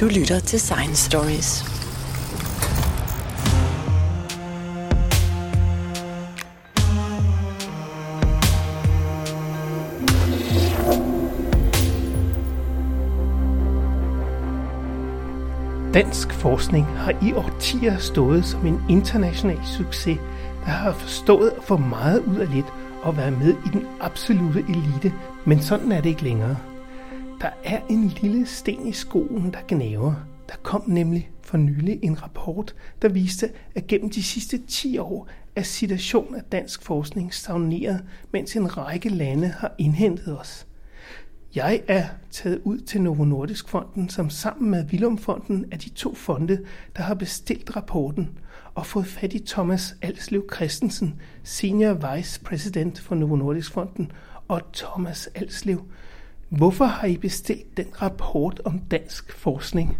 Du lytter til Science Stories. Dansk forskning har i årtier stået som en international succes, der har forstået at få meget ud af lidt og være med i den absolute elite, men sådan er det ikke længere. Der er en lille sten i skoen, der gnaver. Der kom nemlig for nylig en rapport, der viste, at gennem de sidste 10 år er situationen af dansk forskning stagneret, mens en række lande har indhentet os. Jeg er taget ud til Novo Nordisk Fonden, som sammen med Willum Fonden er de to fonde, der har bestilt rapporten og fået fat i Thomas Alslev Christensen, Senior Vice President for Novo Nordisk Fonden, og Thomas Alslev. Hvorfor har I bestilt den rapport om dansk forskning?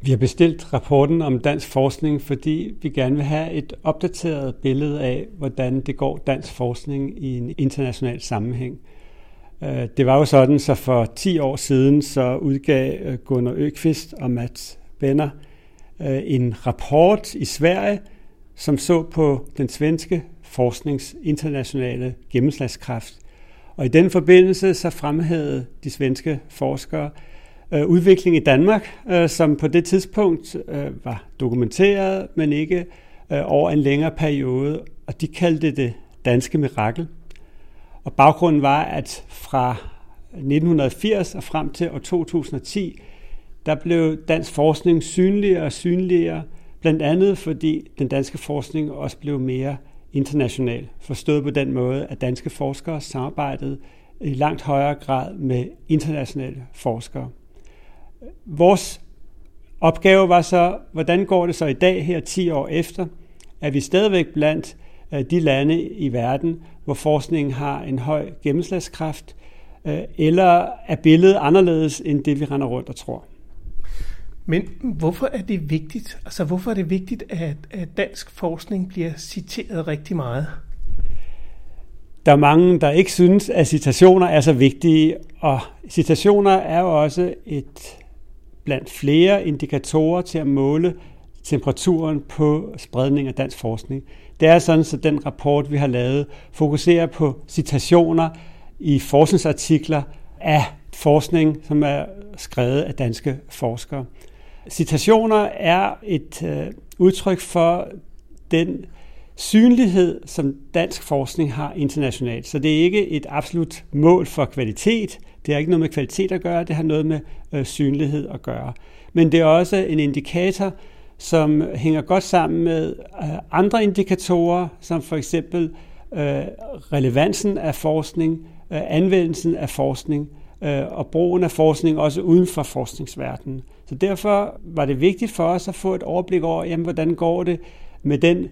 Vi har bestilt rapporten om dansk forskning, fordi vi gerne vil have et opdateret billede af, hvordan det går dansk forskning i en international sammenhæng. Øh, det var jo sådan, så for 10 år siden så udgav øh, Gunnar Økvist og Mats Benner øh, en rapport i Sverige, som så på den svenske forsknings internationale gennemslagskraft. Og i den forbindelse så fremhævede de svenske forskere øh, udvikling i Danmark, øh, som på det tidspunkt øh, var dokumenteret, men ikke over en længere periode, og de kaldte det danske mirakel. Og baggrunden var, at fra 1980 og frem til år 2010, der blev dansk forskning synligere og synligere, blandt andet fordi den danske forskning også blev mere international, forstået på den måde, at danske forskere samarbejdede i langt højere grad med internationale forskere. Vores opgave var så, hvordan går det så i dag, her 10 år efter, at vi stadigvæk blandt øh, de lande i verden, hvor forskningen har en høj gennemslagskraft, øh, eller er billedet anderledes end det, vi render rundt og tror. Men hvorfor er det vigtigt? Altså, hvorfor er det vigtigt, at, at dansk forskning bliver citeret rigtig meget? Der er mange, der ikke synes, at citationer er så vigtige, og citationer er jo også et blandt flere indikatorer til at måle temperaturen på spredning af dansk forskning. Det er sådan, at den rapport, vi har lavet, fokuserer på citationer i forskningsartikler af forskning, som er skrevet af danske forskere. Citationer er et øh, udtryk for den synlighed, som dansk forskning har internationalt. Så det er ikke et absolut mål for kvalitet. Det har ikke noget med kvalitet at gøre, det har noget med øh, synlighed at gøre. Men det er også en indikator som hænger godt sammen med øh, andre indikatorer, som for eksempel øh, relevansen af forskning, øh, anvendelsen af forskning øh, og brugen af forskning også uden for forskningsverdenen. Så derfor var det vigtigt for os at få et overblik over, jamen, hvordan går det med den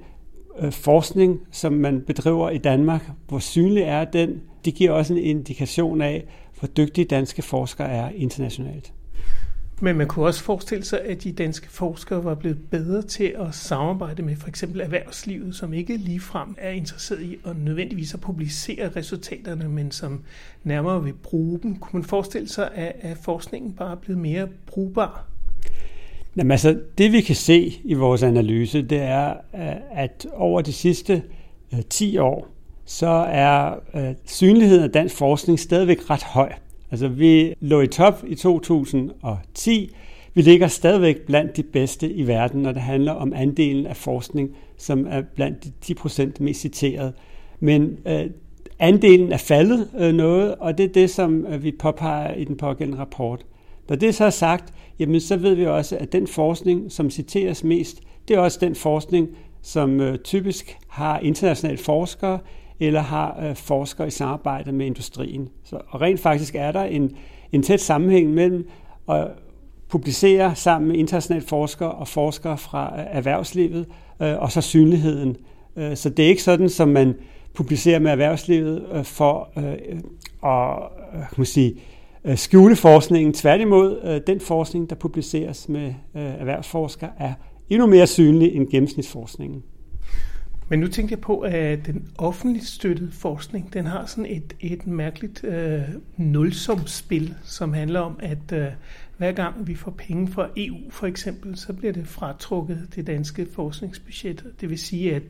øh, forskning, som man bedriver i Danmark. Hvor synlig er den? Det giver også en indikation af, hvor dygtige danske forskere er internationalt. Men man kunne også forestille sig, at de danske forskere var blevet bedre til at samarbejde med for eksempel erhvervslivet, som ikke ligefrem er interesseret i at nødvendigvis at publicere resultaterne, men som nærmere vil bruge dem. Kunne man forestille sig, at, forskningen bare er blevet mere brugbar? Jamen altså, det vi kan se i vores analyse, det er, øh, at over de sidste øh, 10 år, så er øh, synligheden af dansk forskning stadigvæk ret høj. Altså, vi lå i top i 2010. Vi ligger stadigvæk blandt de bedste i verden, når det handler om andelen af forskning, som er blandt de 10 procent mest citeret. Men øh, andelen er faldet øh, noget, og det er det, som øh, vi påpeger i den pågældende rapport. Når det så er sagt, jamen så ved vi også, at den forskning, som citeres mest, det er også den forskning, som øh, typisk har internationale forskere, eller har øh, forskere i samarbejde med industrien. Så, og rent faktisk er der en, en tæt sammenhæng mellem at publicere sammen med internationale forskere og forskere fra øh, erhvervslivet, øh, og så synligheden. Øh, så det er ikke sådan, som man publicerer med erhvervslivet øh, for øh, at øh, kan man sige, øh, skjule forskningen. Tværtimod, øh, den forskning, der publiceres med øh, erhvervsforskere, er endnu mere synlig end gennemsnitsforskningen. Men nu tænkte jeg på, at den offentligt støttede forskning, den har sådan et, et mærkeligt øh, nulsumspil, som handler om, at øh, hver gang vi får penge fra EU for eksempel, så bliver det fratrukket det danske forskningsbudget. Det vil sige, at,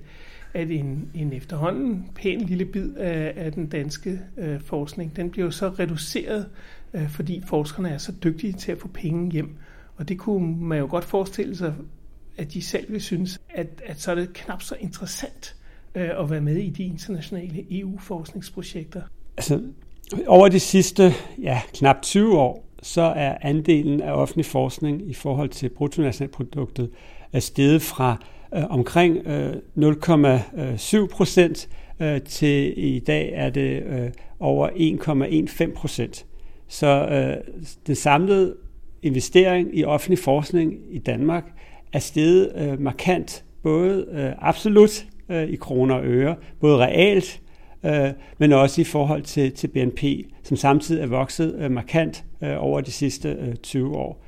at en, en efterhånden pæn lille bid af, af den danske øh, forskning, den bliver jo så reduceret, øh, fordi forskerne er så dygtige til at få penge hjem. Og det kunne man jo godt forestille sig, at de selv vil synes, at, at så er det knap så interessant øh, at være med i de internationale EU-forskningsprojekter. Altså, over de sidste ja, knap 20 år, så er andelen af offentlig forskning i forhold til bruttonationalproduktet er steget fra øh, omkring øh, 0,7 procent øh, til i dag er det øh, over 1,15 procent. Så øh, det samlede investering i offentlig forskning i Danmark er steget øh, markant, både øh, absolut øh, i kroner og øre, både realt, øh, men også i forhold til, til BNP, som samtidig er vokset øh, markant øh, over de sidste øh, 20 år.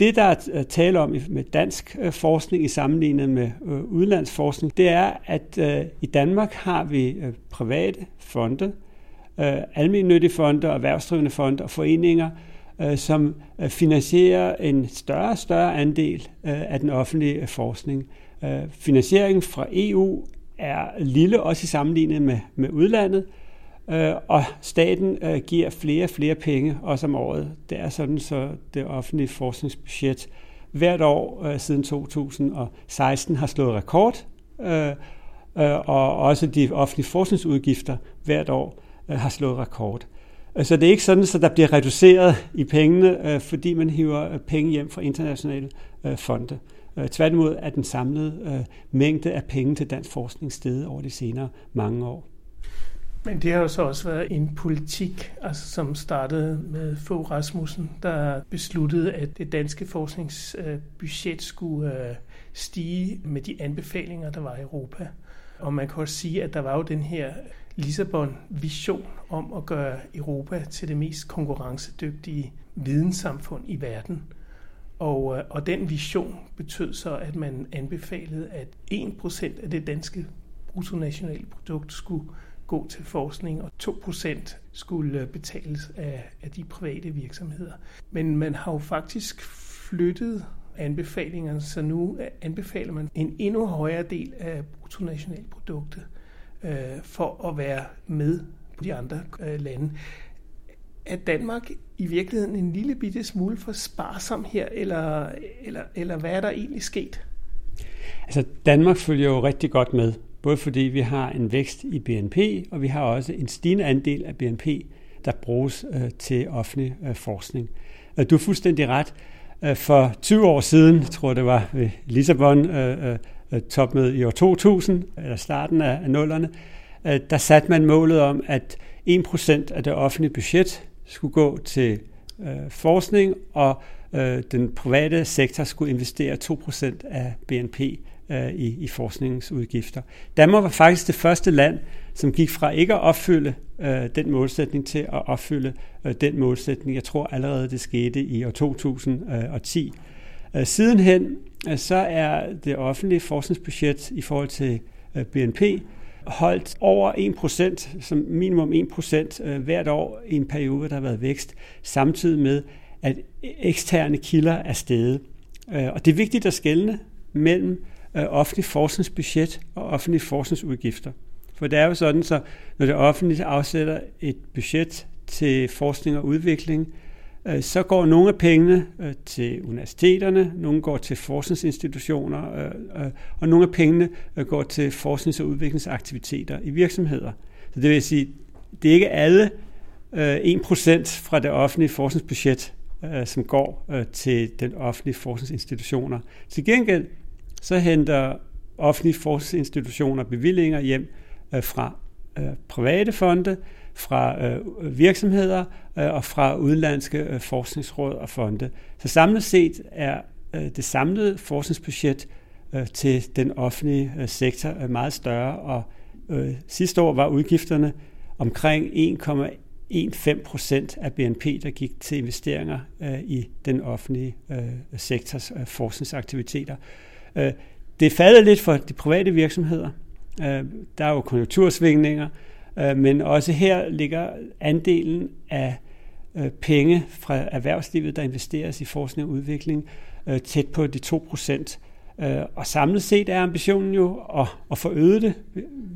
Det, der er øh, tale om med dansk øh, forskning i sammenligning med øh, udlandsforskning, det er, at øh, i Danmark har vi øh, private fonde, øh, almindelige fonde, erhvervsdrivende fonde og foreninger, øh, som øh, finansierer en større og større andel øh, af den offentlige øh, forskning. Øh, finansieringen fra EU er lille, også i sammenligning med, med udlandet, øh, og staten øh, giver flere og flere penge, også om året. Det er sådan, så det offentlige forskningsbudget hvert år øh, siden 2016 har slået rekord, øh, øh, og også de offentlige forskningsudgifter hvert år øh, har slået rekord. Så det er ikke sådan, at der bliver reduceret i pengene, øh, fordi man hiver øh, penge hjem fra internationale øh, fonde. Tværtimod er den samlede mængde af penge til dansk forskning steget over de senere mange år. Men det har jo så også været en politik, altså som startede med Fogh Rasmussen, der besluttede, at det danske forskningsbudget skulle stige med de anbefalinger, der var i Europa. Og man kan også sige, at der var jo den her Lissabon-vision om at gøre Europa til det mest konkurrencedygtige videnssamfund i verden. Og, øh, og den vision betød så, at man anbefalede, at 1% af det danske bruttonationale produkt skulle gå til forskning, og 2% skulle øh, betales af, af de private virksomheder. Men man har jo faktisk flyttet anbefalingerne, så nu øh, anbefaler man en endnu højere del af bruttonationalproduktet øh, for at være med på de andre øh, lande. Er Danmark i virkeligheden en lille bitte smule for sparsom her, eller, eller, eller hvad er der egentlig sket? Altså Danmark følger jo rigtig godt med, både fordi vi har en vækst i BNP, og vi har også en stigende andel af BNP, der bruges øh, til offentlig øh, forskning. Øh, du er fuldstændig ret. Øh, for 20 år siden, jeg tror det var ved Lissabon, øh, Øh, Øh, topmøde i år 2000, eller starten af nullerne, øh, der satte man målet om, at 1% af det offentlige budget skulle gå til øh, forskning, og øh, den private sektor skulle investere 2% af BNP i, i forskningsudgifter. Danmark var faktisk det første land, som gik fra ikke at opfylde øh, den målsætning til at opfylde øh, den målsætning. Jeg tror allerede, det skete i år 2010. Øh, sidenhen Øh, så er det offentlige forskningsbudget i forhold til øh, BNP holdt over 1%, som minimum 1% øh, hvert år i en periode, der har været vækst, samtidig med, at eksterne kilder er steget. Og det er vigtigt at skelne mellem offentlig forskningsbudget og offentlige forskningsudgifter. For det er jo sådan, så når det offentlige afsætter et budget til forskning og udvikling, Øh, Øh, så går nogle af pengene øh, til universiteterne, nogle går til forskningsinstitutioner, øh, og nogle af pengene går til forsknings- og udviklingsaktiviteter i virksomheder. Så det vil sige, det er ikke alle 1% fra det offentlige forskningsbudget, som går til den offentlige forskningsinstitutioner. Til gengæld så henter offentlige forskningsinstitutioner bevillinger hjem fra private fonde, fra øh, virksomheder øh, og fra udenlandske øh, forskningsråd og fonde. Så samlet set er øh, det samlede forskningsbudget øh, til den offentlige øh, sektor øh, meget større, og øh, sidste år var udgifterne omkring 1,15 procent af BNP, der gik til investeringer øh, i den offentlige øh, sektors øh, forskningsaktiviteter. Øh, det faldet lidt for de private virksomheder, øh, Der er jo konjunktursvingninger, Øh, men også her ligger andelen af øh, penge fra erhvervslivet, der investeres i forskning og udvikling, øh, tæt på de 2 procent. Og samlet set er ambitionen jo at, at forøge det.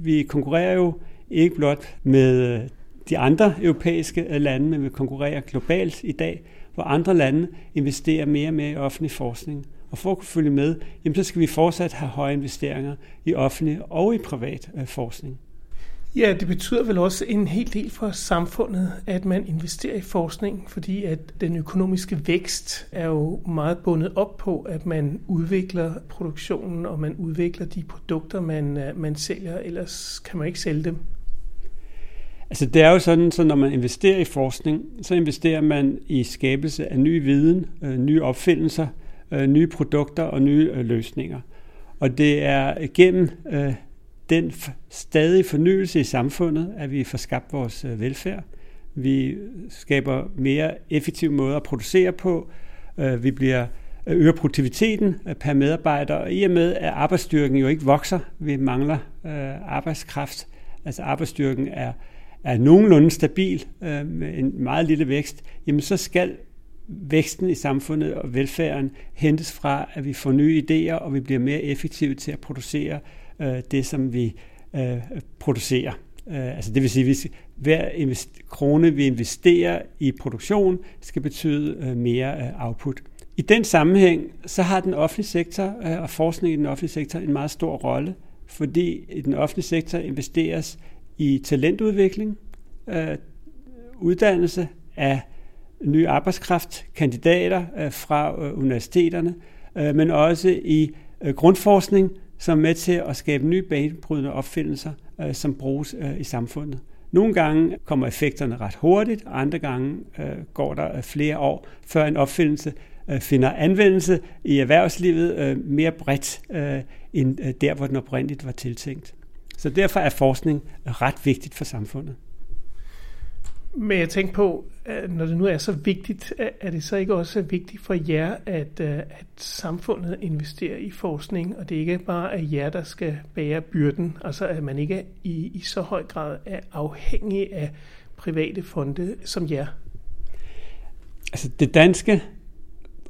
Vi konkurrerer jo ikke blot med de andre europæiske lande, men vi konkurrerer globalt i dag, hvor andre lande investerer mere og mere i offentlig forskning. Og for at kunne følge med, jamen så skal vi fortsat have høje investeringer i offentlig og i privat forskning. Ja, det betyder vel også en hel del for samfundet, at man investerer i forskning, fordi at den økonomiske vækst er jo meget bundet op på, at man udvikler produktionen, og man udvikler de produkter, man, øh, man sælger, ellers kan man ikke sælge dem. Altså det er jo sådan, så når man investerer i forskning, så investerer man i skabelse af ny viden, øh, nye opfindelser, øh, nye produkter og nye løsninger. Og det er gennem øh, den stadige fornyelse i samfundet, at vi får skabt vores øh, velfærd. Vi skaber mere effektive måder at producere på. Øh, vi bliver øh, øger produktiviteten øh, per medarbejder, og i og med, at arbejdsstyrken jo ikke vokser, vi mangler øh, arbejdskraft, altså arbejdsstyrken er er nogenlunde stabil øh, med en meget lille vækst, jamen så skal væksten i samfundet og velfærden hentes fra, at vi får nye idéer, og vi bliver mere effektive til at producere øh, det, som vi øh, producerer. Øh, altså det vil sige, at hver krone, vi investerer i produktion, skal betyde øh, mere øh, output. I den sammenhæng, så har den offentlige sektor øh, og forskning i den offentlige sektor en meget stor rolle, fordi i den offentlige sektor investeres i talentudvikling, øh, uddannelse af ny arbejdskraft, kandidater øh, fra øh, universiteterne, øh, men også i øh, grundforskning, som er med til at skabe nye banebrydende opfindelser, øh, som bruges øh, i samfundet. Nogle gange kommer effekterne ret hurtigt, og andre gange øh, går der øh, flere år, før en opfindelse øh, finder anvendelse i erhvervslivet øh, mere bredt øh, end øh, der, hvor den oprindeligt var tiltænkt. Så derfor er forskning øh, ret vigtigt for samfundet. Men jeg tænkte på, når det nu er så vigtigt, er det så ikke også vigtigt for jer, at, øh, at samfundet investerer i forskning, og det ikke bare er jer, der skal bære byrden, altså at man ikke i, i så høj grad er afhængig af private fonde som jer? Altså det danske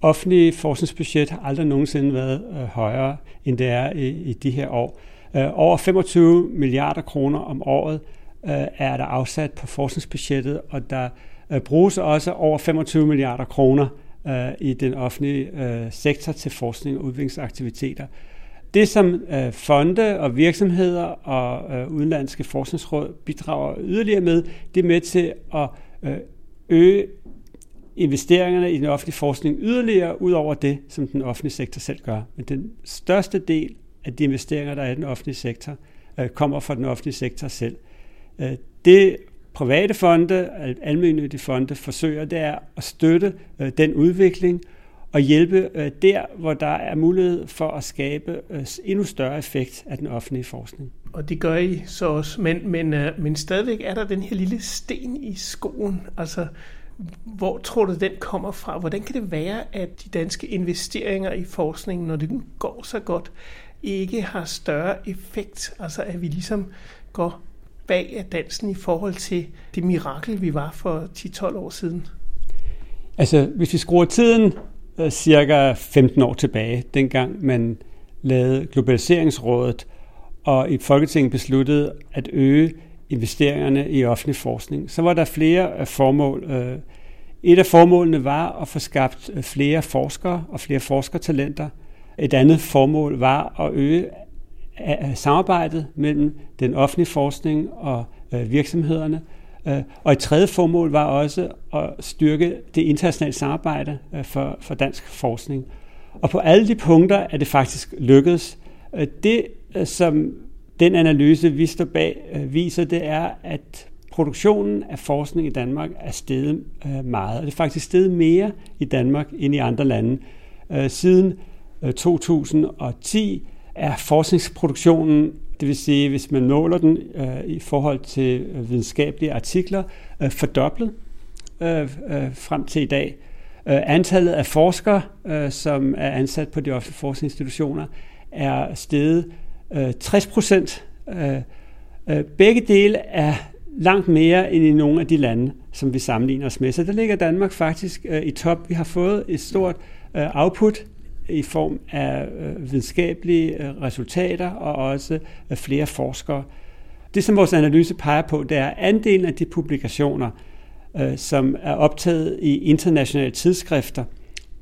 offentlige forskningsbudget har aldrig nogensinde været øh, højere, end det er i, i de her år. Øh, over 25 milliarder kroner om året Øh, er der afsat på forskningsbudgettet, og der øh, bruges også over 25 milliarder kroner øh, i den offentlige sektor til forskning og udviklingsaktiviteter. Det, som fonde og virksomheder og udenlandske forskningsråd bidrager yderligere med, det er med til at øge investeringerne i den offentlige forskning yderligere ud over det, som den offentlige sektor selv gør. Men den største del af de investeringer, der er i den offentlige sektor, kommer fra den offentlige sektor selv. Øh, det private fonde, almindelige fonde, forsøger, det er at støtte øh, den udvikling og hjælpe øh, der, hvor der er mulighed for at skabe endnu større effekt af den offentlige forskning. Og det gør I så også, men, men, men stadigvæk er der den her lille sten i skoen. Altså, hvor tror du, den kommer fra? Hvordan kan det være, at de danske investeringer i forskning, når det går så godt, ikke har større effekt. Altså at vi ligesom går bag af dansen i forhold til det mirakel, vi var for 10-12 år siden. Altså hvis vi skruer tiden øh, cirka 15 år tilbage, dengang man lavede Globaliseringsrådet, og i Folketinget besluttede at øge investeringerne i offentlig forskning, så var der flere øh, formål. Øh. Et af formålene var at få skabt flere forskere og flere forskertalenter – et andet formål var at øge samarbejdet mellem den offentlige forskning og øh, virksomhederne. Øh, og et tredje formål var også at styrke det internationale samarbejde øh, for, for dansk forskning. Og på alle de punkter er det faktisk lykkedes. Det, som den analyse, vi står bag, viser, det er, at produktionen af forskning i Danmark er steget meget. Og det er faktisk steget mere i Danmark end i andre lande. Siden 2010 er forskningsproduktionen, det vil sige, hvis man måler den øh, i forhold til øh, videnskabelige artikler, øh, fordoblet øh, øh, frem til i dag. Øh, antallet af forskere, øh, som er ansat på de offentlige forskningsinstitutioner, er steget øh, 60 procent øh, øh, Begge dele er langt mere end i nogle af de lande, som vi sammenligner os med. Så der ligger Danmark faktisk i top. Vi har fået et stort output i form af øh, videnskabelige øh, resultater og også øh, flere forskere. Det, som vores analyse peger på, det er andelen af de publikationer, som er optaget i internationale tidsskrifter,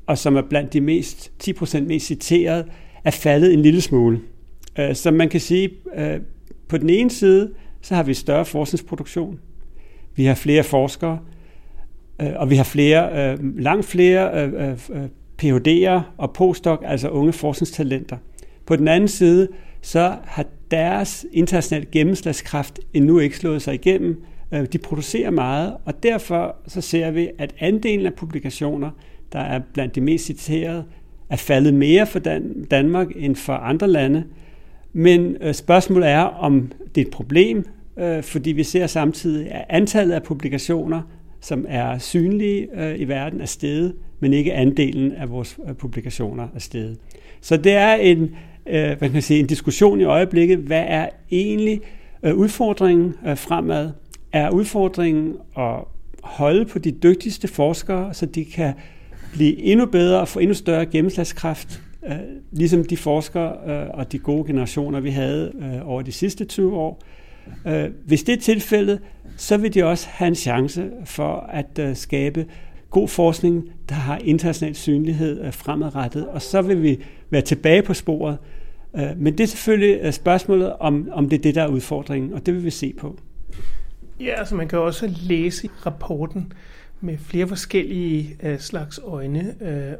og som er blandt de mest 10% mest citerede, er faldet en lille smule. Så man kan sige, på den ene side, så har vi større forskningsproduktion. Vi har flere forskere, og vi har flere, langt flere PhD'er og postdoc, altså unge forskningstalenter. På den anden side, så har deres internationale gennemslagskraft endnu ikke slået sig igennem. Øh, de producerer meget, og derfor så ser vi, at andelen af publikationer, der er blandt de mest citerede, er faldet mere for Danmark end for andre lande. Men øh, spørgsmålet er, om det er et problem, øh, fordi vi ser samtidig, at antallet af publikationer, som er synlige øh, i verden, er steget, men ikke andelen af vores øh, publikationer er steget. Så det er en, øh, hvad kan man sige, en diskussion i øjeblikket. Hvad er egentlig udfordringen fremad? Er udfordringen at holde på de dygtigste forskere, så de kan blive endnu bedre og få endnu større gennemslagskraft, ligesom de forskere og de gode generationer, vi havde over de sidste 20 år? Øh, hvis det er tilfældet, så vil de også have en chance for at øh, skabe god forskning, der har international synlighed øh, fremadrettet, og så vil vi være tilbage på sporet. Men det er selvfølgelig spørgsmålet, om, om det er det, der er udfordringen, og det vil vi se på. Ja, altså man kan også læse rapporten med flere forskellige slags øjne,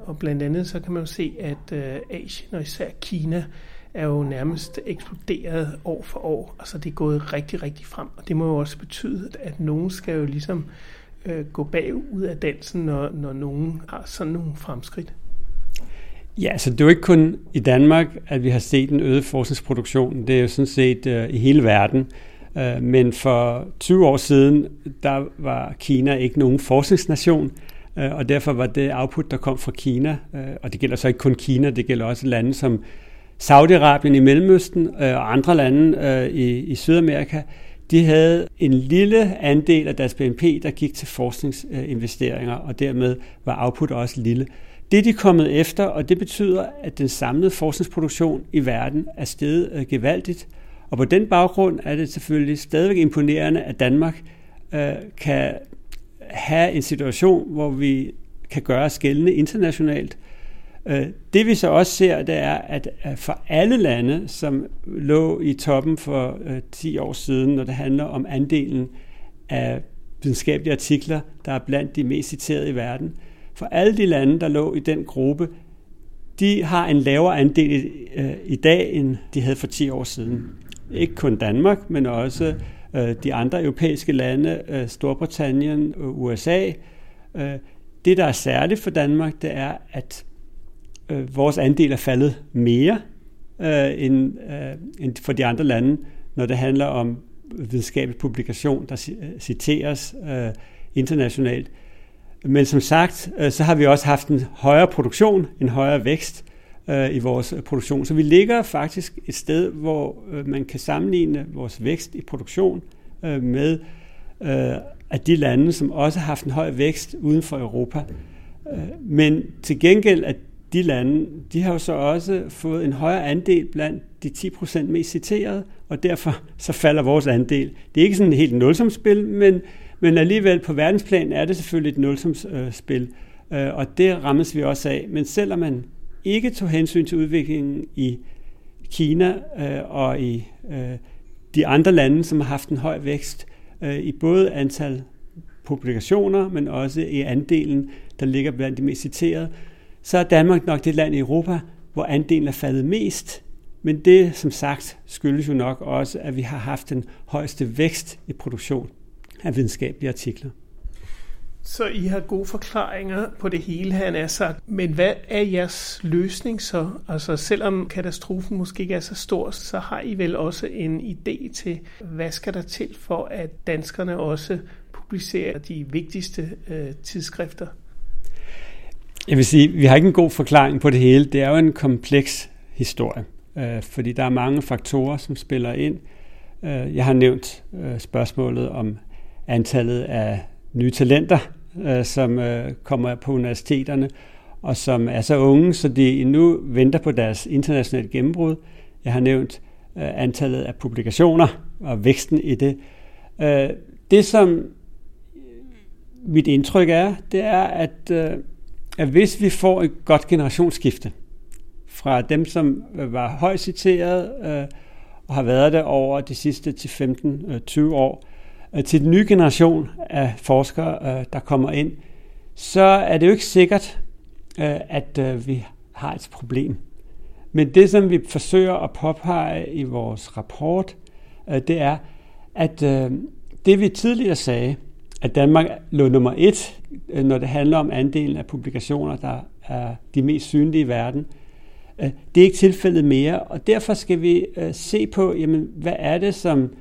og blandt andet så kan man jo se, at Asien og især Kina er jo nærmest eksploderet år for år. Altså det er gået rigtig, rigtig frem, og det må jo også betyde, at nogen skal jo ligesom øh, gå bagud af dansen, når, når nogen har sådan nogle fremskridt. Ja, så det er jo ikke kun i Danmark, at vi har set en øget forskningsproduktion. Det er jo sådan set øh, i hele verden. Øh, men for 20 år siden, der var Kina ikke nogen forskningsnation, øh, og derfor var det output, der kom fra Kina, øh, og det gælder så ikke kun Kina, det gælder også lande som Saudi-Arabien i Mellemøsten øh, og andre lande øh, i, i Sydamerika, de havde en lille andel af deres BNP, der gik til forskningsinvesteringer, og dermed var output også lille. Det er de kommet efter, og det betyder, at den samlede forskningsproduktion i verden er steget øh, gevaldigt. Og på den baggrund er det selvfølgelig stadigvæk imponerende, at Danmark øh, kan have en situation, hvor vi kan gøre skældende internationalt. Øh, det vi så også ser, det er, at for alle lande, som lå i toppen for øh, 10 år siden, når det handler om andelen af videnskabelige artikler, der er blandt de mest citerede i verden, for alle de lande, der lå i den gruppe, de har en lavere andel i, øh, i dag, end de havde for 10 år siden. Ikke kun Danmark, men også de andre europæiske lande, Storbritannien og USA. Det, der er særligt for Danmark, det er, at øh, vores andel er faldet mere øh, end, øh, end for de andre lande, når det handler om videnskabelig publikation, der øh, citeres øh, internationalt. Men som sagt, øh, så har vi også haft en højere produktion, en højere vækst øh, i vores produktion. Så vi ligger faktisk et sted, hvor øh, man kan sammenligne vores vækst i produktion øh, med øh, af de lande, som også har haft en høj vækst uden for Europa. Øh, men til gengæld er de lande, de har jo så også fået en højere andel blandt de 10% mest citerede, og derfor så falder vores andel. Det er ikke sådan et helt nulsumsspil, men, men alligevel på verdensplan er det selvfølgelig et nulsumsspil, øh, og det rammes vi også af. Men selvom man ikke tog hensyn til udviklingen i Kina øh, og i øh, de andre lande, som har haft en høj vækst øh, i både antal publikationer, men også i andelen, der ligger blandt de mest citerede, så er Danmark nok det land i Europa, hvor andelen er faldet mest. Men det, som sagt, skyldes jo nok også, at vi har haft den højeste vækst i produktion af videnskabelige artikler. Så I har gode forklaringer på det hele, han er sagt. Men hvad er jeres løsning så? Altså selvom katastrofen måske ikke er så stor, så har I vel også en idé til, hvad skal der til for, at danskerne også publicerer de vigtigste øh, tidsskrifter? Jeg vil sige, vi har ikke en god forklaring på det hele. Det er jo en kompleks historie, øh, fordi der er mange faktorer, som spiller ind. Øh, jeg har nævnt øh, spørgsmålet om antallet af nye talenter, øh, som øh, kommer på universiteterne, og som er så unge, så de nu venter på deres internationale gennembrud. Jeg har nævnt øh, antallet af publikationer og væksten i det. Øh, det, som mit indtryk er, det er, at, at hvis vi får et godt generationsskifte fra dem, som øh, var højt citeret, øh, og har været der over de sidste til 15-20 øh, år, øh, til den nye generation af forskere, øh, der kommer ind, så er det jo ikke sikkert, at vi har et problem. Men det, som vi forsøger at påpege i vores rapport, det er, at det vi tidligere sagde, at Danmark lå nummer et, øh, når det handler om andelen af publikationer, der er de mest synlige i verden, øh, det er ikke tilfældet mere, og derfor skal vi øh, se på, jamen, hvad er det, som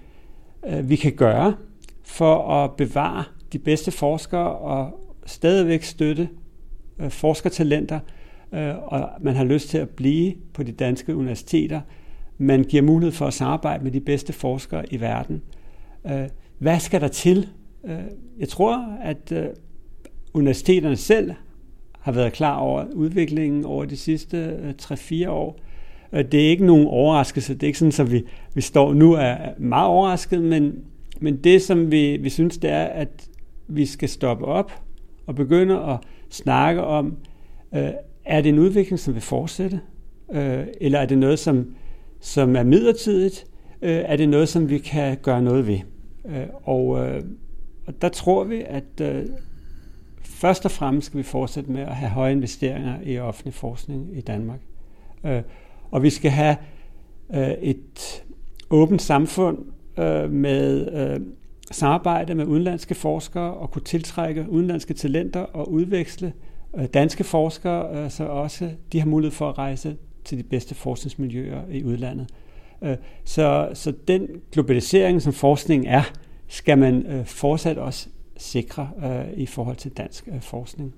vi kan gøre for at bevare de bedste forskere og stadigvæk støtte forskertalenter, og man har lyst til at blive på de danske universiteter. Man giver mulighed for at samarbejde med de bedste forskere i verden. Hvad skal der til? Øh, jeg tror, at øh, universiteterne selv har været klar over udviklingen over de sidste øh, 3-4 år. Det er ikke nogen overraskelse. Det er ikke sådan, at vi, vi står nu er meget overrasket, men, men det, som vi, vi synes, det er, at vi skal stoppe op og begynde at snakke om, øh, er det en udvikling, som vil fortsætte? Øh, eller er det noget, som, som er midlertidigt? Øh, er det noget, som vi kan gøre noget ved? Øh, og, øh, og der tror vi, at øh, først og fremmest skal vi fortsætte med at have høje investeringer i offentlig forskning i Danmark. Øh, og vi skal have øh, et åbent samfund øh, med øh, samarbejde med udenlandske forskere og kunne tiltrække udenlandske talenter og udveksle øh, danske forskere, øh, så også de har mulighed for at rejse til de bedste forskningsmiljøer i udlandet. Så, så den globalisering, som forskning er, skal man øh, fortsat også sikre øh, i forhold til dansk øh, forskning.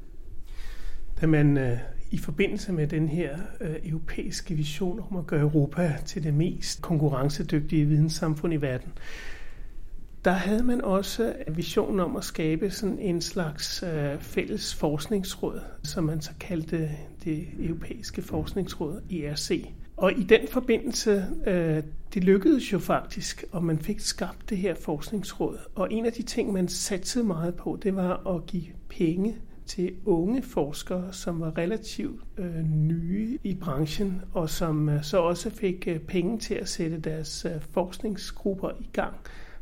Da man øh, i forbindelse med den her øh, europæiske vision om at gøre Europa til det mest konkurrencedygtige videnssamfund i verden, der havde man også visionen om at skabe sådan en slags øh, fælles forskningsråd, som man så kaldte det europæiske forskningsråd, ERC. Og i den forbindelse, øh, det lykkedes jo faktisk, og man fik skabt det her forskningsråd. Og en af de ting, man satte meget på, det var at give penge til unge forskere, som var relativt øh, nye i branchen, og som øh, så også fik øh, penge til at sætte deres øh, forskningsgrupper i gang,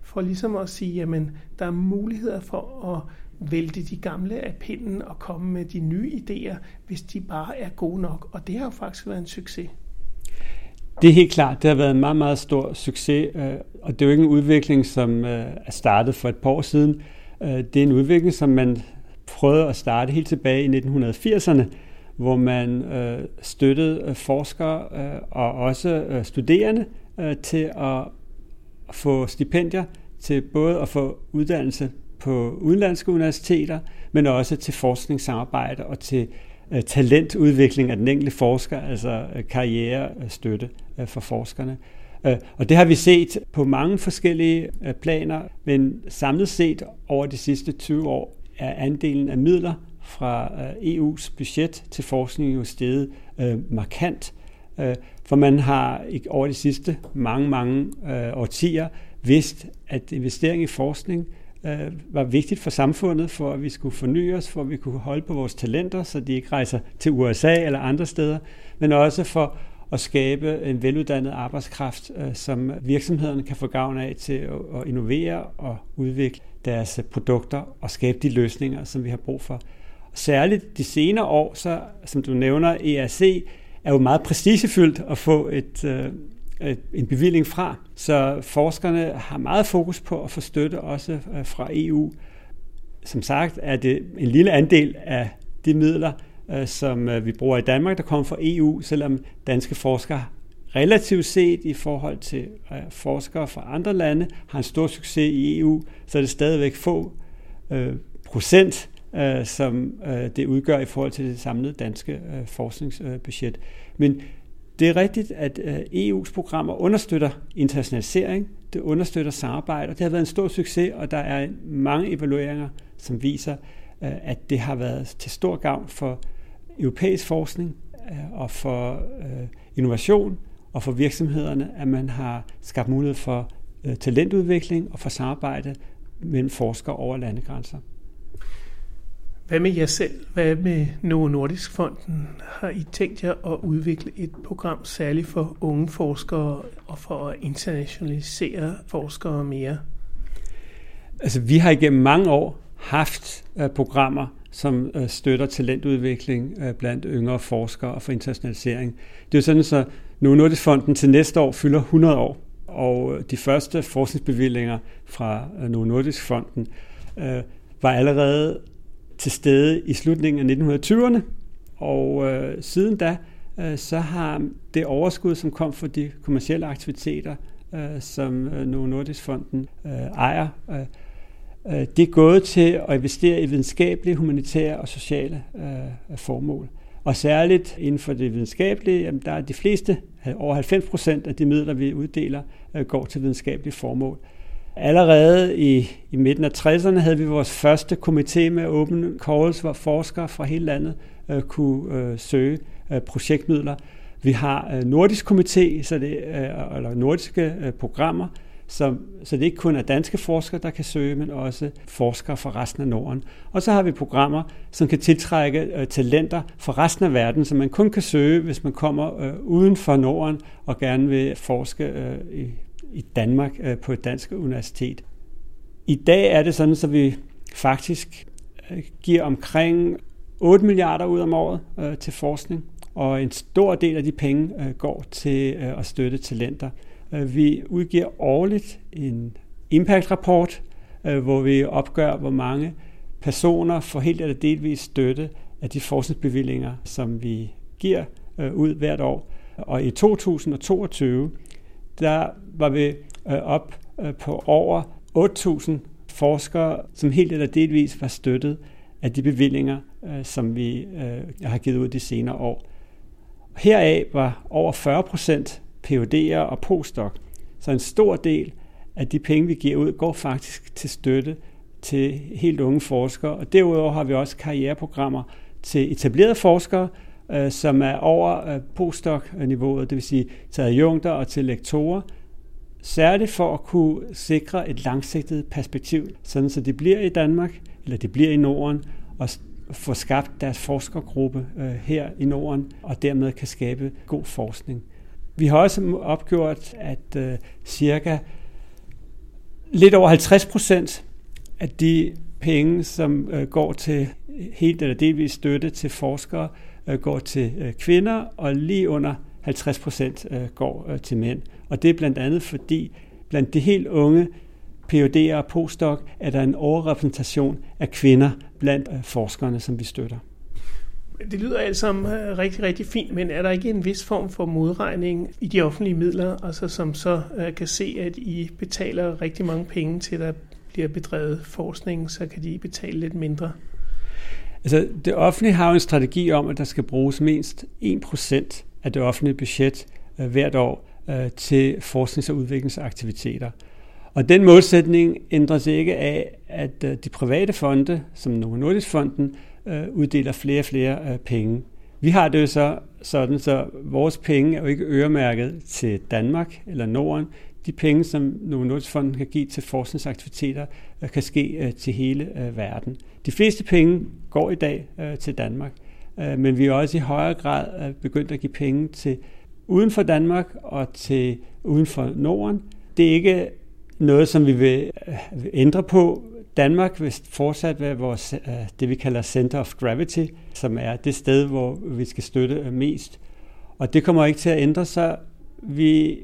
for ligesom at sige, jamen der er muligheder for at vælte de gamle af pinden og komme med de nye idéer, hvis de bare er gode nok. Og det har jo faktisk været en succes. Det er helt klart. Det har været en meget, meget stor succes, øh, og det er jo ikke en udvikling, som øh, er startet for et par år siden. Øh, det er en udvikling, som man prøvede at starte helt tilbage i 1980'erne, hvor man støttede forskere og også studerende til at få stipendier til både at få uddannelse på udenlandske universiteter, men også til forskningssamarbejde og til Øh, Øh, talentudvikling af den enkelte forsker, altså øh, karrierestøtte øh, for forskerne. Og det har vi set på mange forskellige planer, men samlet set over de sidste 20 år er andelen af midler fra EU's budget til forskning jo steget markant. For man har over de sidste mange, mange årtier vidst, at investering i forskning øh, var vigtigt for samfundet, for at vi skulle forny os, for at vi kunne holde på vores talenter, så de ikke rejser til USA eller andre steder, men også for at skabe en veluddannet arbejdskraft, øh, som virksomhederne kan få gavn af til at, at innovere og udvikle deres produkter og skabe de løsninger, som vi har brug for. Særligt de senere år, så, som du nævner, ERC er jo meget prestigefyldt at få et, øh, Øh, en bevilling fra. Så forskerne har meget fokus på at få støtte også øh, fra EU. Som sagt er det en lille andel af de midler, øh, som vi bruger i Danmark, der kommer fra EU, selvom danske forskere relativt set i forhold til forskere fra andre lande har en stor succes i EU, så er det stadigvæk få procent, som det udgør i forhold til det samlede danske forskningsbudget. Men det er rigtigt, at øh, EU's programmer understøtter internationalisering. det understøtter samarbejde, og det har været en stor succes, og der er mange evalueringer, som viser, øh, at det har været til stor gavn for europæisk forskning øh, og for innovation og for virksomhederne, at man har skabt mulighed for talentudvikling og for samarbejde mellem forskere over landegrænser. Hvad med jer selv? Hvad med Novo Nordisk Fonden? Har I tænkt jer at udvikle et program særligt for unge forskere og for at internationalisere forskere mere? Altså, vi har igennem mange år haft uh, programmer, som uh, støtter talentudvikling uh, blandt yngre forskere og for internationalisering. Det er jo sådan, så Novo Nordisk Fonden til næste år fylder 100 år, og de første forskningsbevillinger fra uh, Novo Nordisk Fonden uh, var allerede til stede i slutningen af 1920'erne, og øh, siden da, øh, så har det overskud, som kom fra de kommercielle aktiviteter, øh, som øh, Novo Nordisk Fonden øh, ejer, øh, øh, det er gået til at investere i videnskabelige, humanitære og sociale øh, formål. Og særligt inden for det videnskabelige, jamen, der er de fleste, øh, over 90 procent af de midler, vi uddeler, øh, går til videnskabelige formål. Allerede i, i midten af 60'erne havde vi vores første komité med open calls, hvor forskere fra hele landet øh, kunne øh, søge øh, projektmidler. Vi har øh, nordisk komité, så det, øh, eller nordiske øh, programmer, så, så det ikke kun er danske forskere, der kan søge, men også forskere fra resten af Norden. Og så har vi programmer, som kan tiltrække øh, talenter fra resten af verden, som man kun kan søge, hvis man kommer øh, uden for Norden og gerne vil forske øh, i i Danmark øh, på et dansk universitet. I dag er det sådan, så vi faktisk øh, giver omkring 8 milliarder ud om året øh, til forskning, og en stor del af de penge øh, går til øh, at støtte talenter. Øh, vi udgiver årligt en impact-rapport, hvor vi opgør, hvor mange personer får helt eller delvis støtte af de forskningsbevillinger, som vi giver ud hvert år. Og i 2022, der var vi øh, op øh, på over 8.000 forskere, som helt eller delvis var støttet af de bevillinger, øh, som vi har givet ud de senere år. Heraf var over 40 procent PUD'er og postdoc. Så en stor del af de penge, vi giver ud, går faktisk til støtte til helt unge forskere. Og derudover har vi også karriereprogrammer til etablerede forskere, øh, som er over øh, postdoc-niveauet, det vil sige til adjunkter og til lektorer, særligt for at kunne sikre et langsigtet perspektiv, sådan så de bliver i Danmark, eller de bliver i Norden, og få skabt deres forskergruppe øh, her i Norden, og dermed kan skabe god forskning. Vi har også opgjort, at øh, cirka lidt over 50 procent af de penge, som øh, går til helt eller delvis støtte til forskere, Øh, går til øh, kvinder, og lige under 50 procent øh, går til mænd. Og det er blandt andet fordi, blandt de helt unge PhD'er og postdoc, er der en overrepræsentation af kvinder blandt forskerne, som vi støtter. Det lyder alt sammen rigtig, rigtig fint, men er der ikke en vis form for modregning i de offentlige midler, altså som så kan se, at I betaler rigtig mange penge til, at der bliver bedrevet forskning, så kan de betale lidt mindre? Altså, det offentlige har jo en strategi om, at der skal bruges mindst 1% af det offentlige budget øh, hvert år øh, til forsknings- og udviklingsaktiviteter. Og den målsætning ændres ikke af, at øh, de private fonde, som Novo Nordisk Fonden, øh, uddeler flere og flere øh, penge. Vi har det jo så sådan, så vores penge er jo ikke øremærket til Danmark eller Norden. De penge, som Novo Nordisk Fonden kan give til forskningsaktiviteter, øh, kan ske øh, til hele øh, verden. De fleste penge går i dag til Danmark, men vi er også i højere grad begyndt at give penge til uden for Danmark og til uden for Norden. Det er ikke noget, som vi vil ændre på. Danmark vil fortsat være vores, det vi kalder Center of Gravity, som er det sted, hvor vi skal støtte mest. Og det kommer ikke til at ændre sig. Vi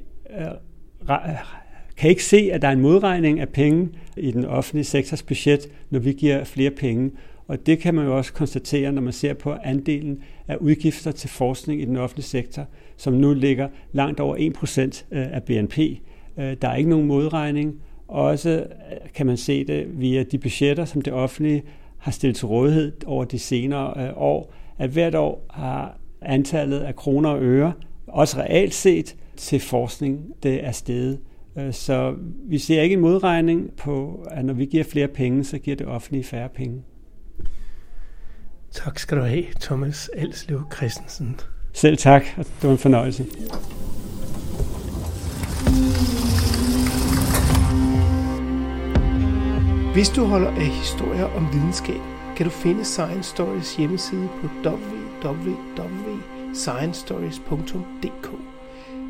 kan ikke se, at der er en modregning af penge i den offentlige sektors budget, når vi giver flere penge. Og det kan man jo også konstatere, når man ser på andelen af udgifter til forskning i den offentlige sektor, som nu ligger langt over 1% øh, af BNP. Øh, der er ikke nogen modregning. Også øh, kan man se det via de budgetter, som det offentlige har stillet til rådighed over de senere år, at hvert år har antallet af kroner og øre, også realt set, til forskning, det er steget Øh, så vi ser ikke en modregning på, at når vi giver flere penge, så giver det offentlige færre penge. Tak skal du have, Thomas Alslev Christensen. Selv tak, og det var en fornøjelse. Hvis du holder af historier om videnskab, kan du finde Science Stories hjemmeside på www.sciencestories.dk.